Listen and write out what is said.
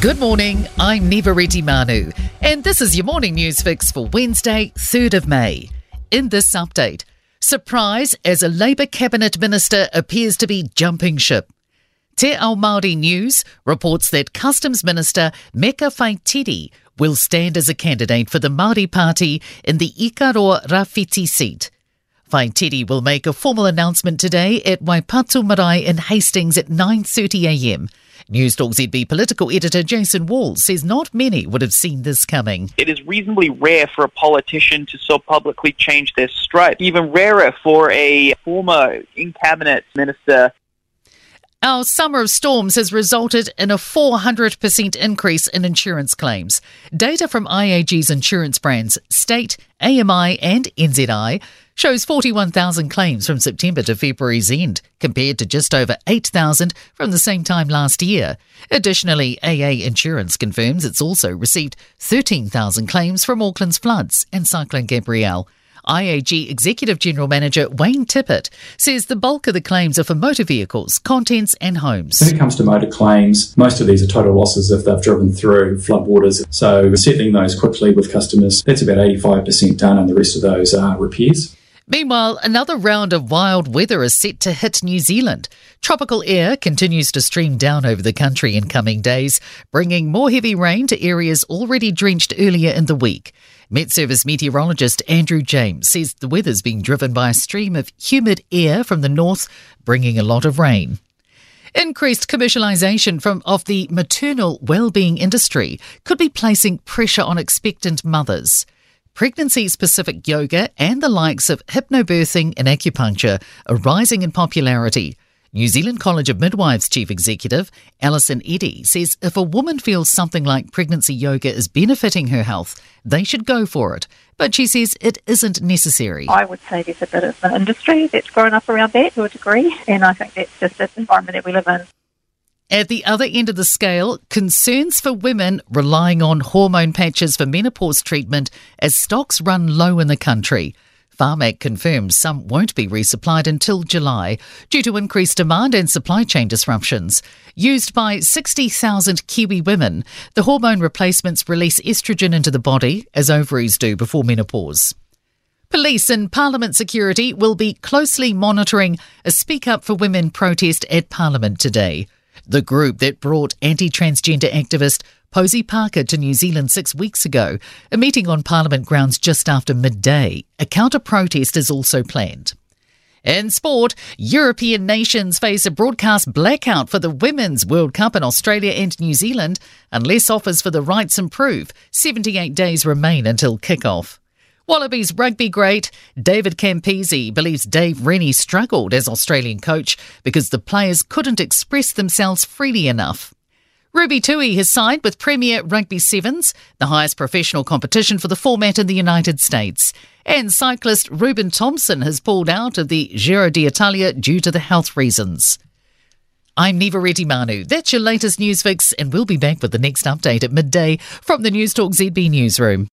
Good morning, I'm Niva Retimanu, and this is your morning news fix for Wednesday, 3rd of May. In this update, surprise as a Labour cabinet minister appears to be jumping ship. Te Ao Māori News reports that Customs Minister Meka Whaitiri will stand as a candidate for the Māori Party in the Ikaroa Rāwhiti seat. Whaitiri will make a formal announcement today at Waipatu Marae in Hastings at 9.30am. Newstalk ZB political editor Jason Walls says not many would have seen this coming. It is reasonably rare for a politician to so publicly change their stride. Even rarer for a former in cabinet minister our summer of storms has resulted in a 400% increase in insurance claims. Data from IAG's insurance brands State, AMI, and NZI shows 41,000 claims from September to February's end, compared to just over 8,000 from the same time last year. Additionally, AA Insurance confirms it's also received 13,000 claims from Auckland's floods and Cyclone Gabrielle. IAG Executive General Manager Wayne Tippett says the bulk of the claims are for motor vehicles, contents, and homes. When it comes to motor claims, most of these are total losses if they've driven through floodwaters. So, settling those quickly with customers, that's about 85% done, and the rest of those are repairs. Meanwhile, another round of wild weather is set to hit New Zealand. Tropical air continues to stream down over the country in coming days, bringing more heavy rain to areas already drenched earlier in the week. Met Service meteorologist Andrew James says the weather's being driven by a stream of humid air from the north, bringing a lot of rain. Increased commercialisation from of the maternal well-being industry could be placing pressure on expectant mothers. Pregnancy specific yoga and the likes of hypnobirthing and acupuncture are rising in popularity. New Zealand College of Midwives Chief Executive Alison Eddy says if a woman feels something like pregnancy yoga is benefiting her health, they should go for it. But she says it isn't necessary. I would say there's a bit of an industry that's grown up around that to a degree, and I think that's just the environment that we live in. At the other end of the scale, concerns for women relying on hormone patches for menopause treatment as stocks run low in the country. Pharmac confirms some won't be resupplied until July due to increased demand and supply chain disruptions. Used by 60,000 Kiwi women, the hormone replacements release estrogen into the body, as ovaries do before menopause. Police and Parliament security will be closely monitoring a Speak Up for Women protest at Parliament today the group that brought anti transgender activist Posie Parker to New Zealand six weeks ago. A meeting on Parliament grounds just after midday. A counter protest is also planned. In sport, European nations face a broadcast blackout for the Women's World Cup in Australia and New Zealand unless offers for the rights improve. 78 days remain until kick-off. Wallabies rugby great David Campese believes Dave Rennie struggled as Australian coach because the players couldn't express themselves freely enough. Ruby Tui has signed with Premier Rugby Sevens, the highest professional competition for the format in the United States. And cyclist Reuben Thompson has pulled out of the Giro d'Italia due to the health reasons. I'm Niva Retimanu. That's your latest news fix, and we'll be back with the next update at midday from the Newstalk ZB newsroom.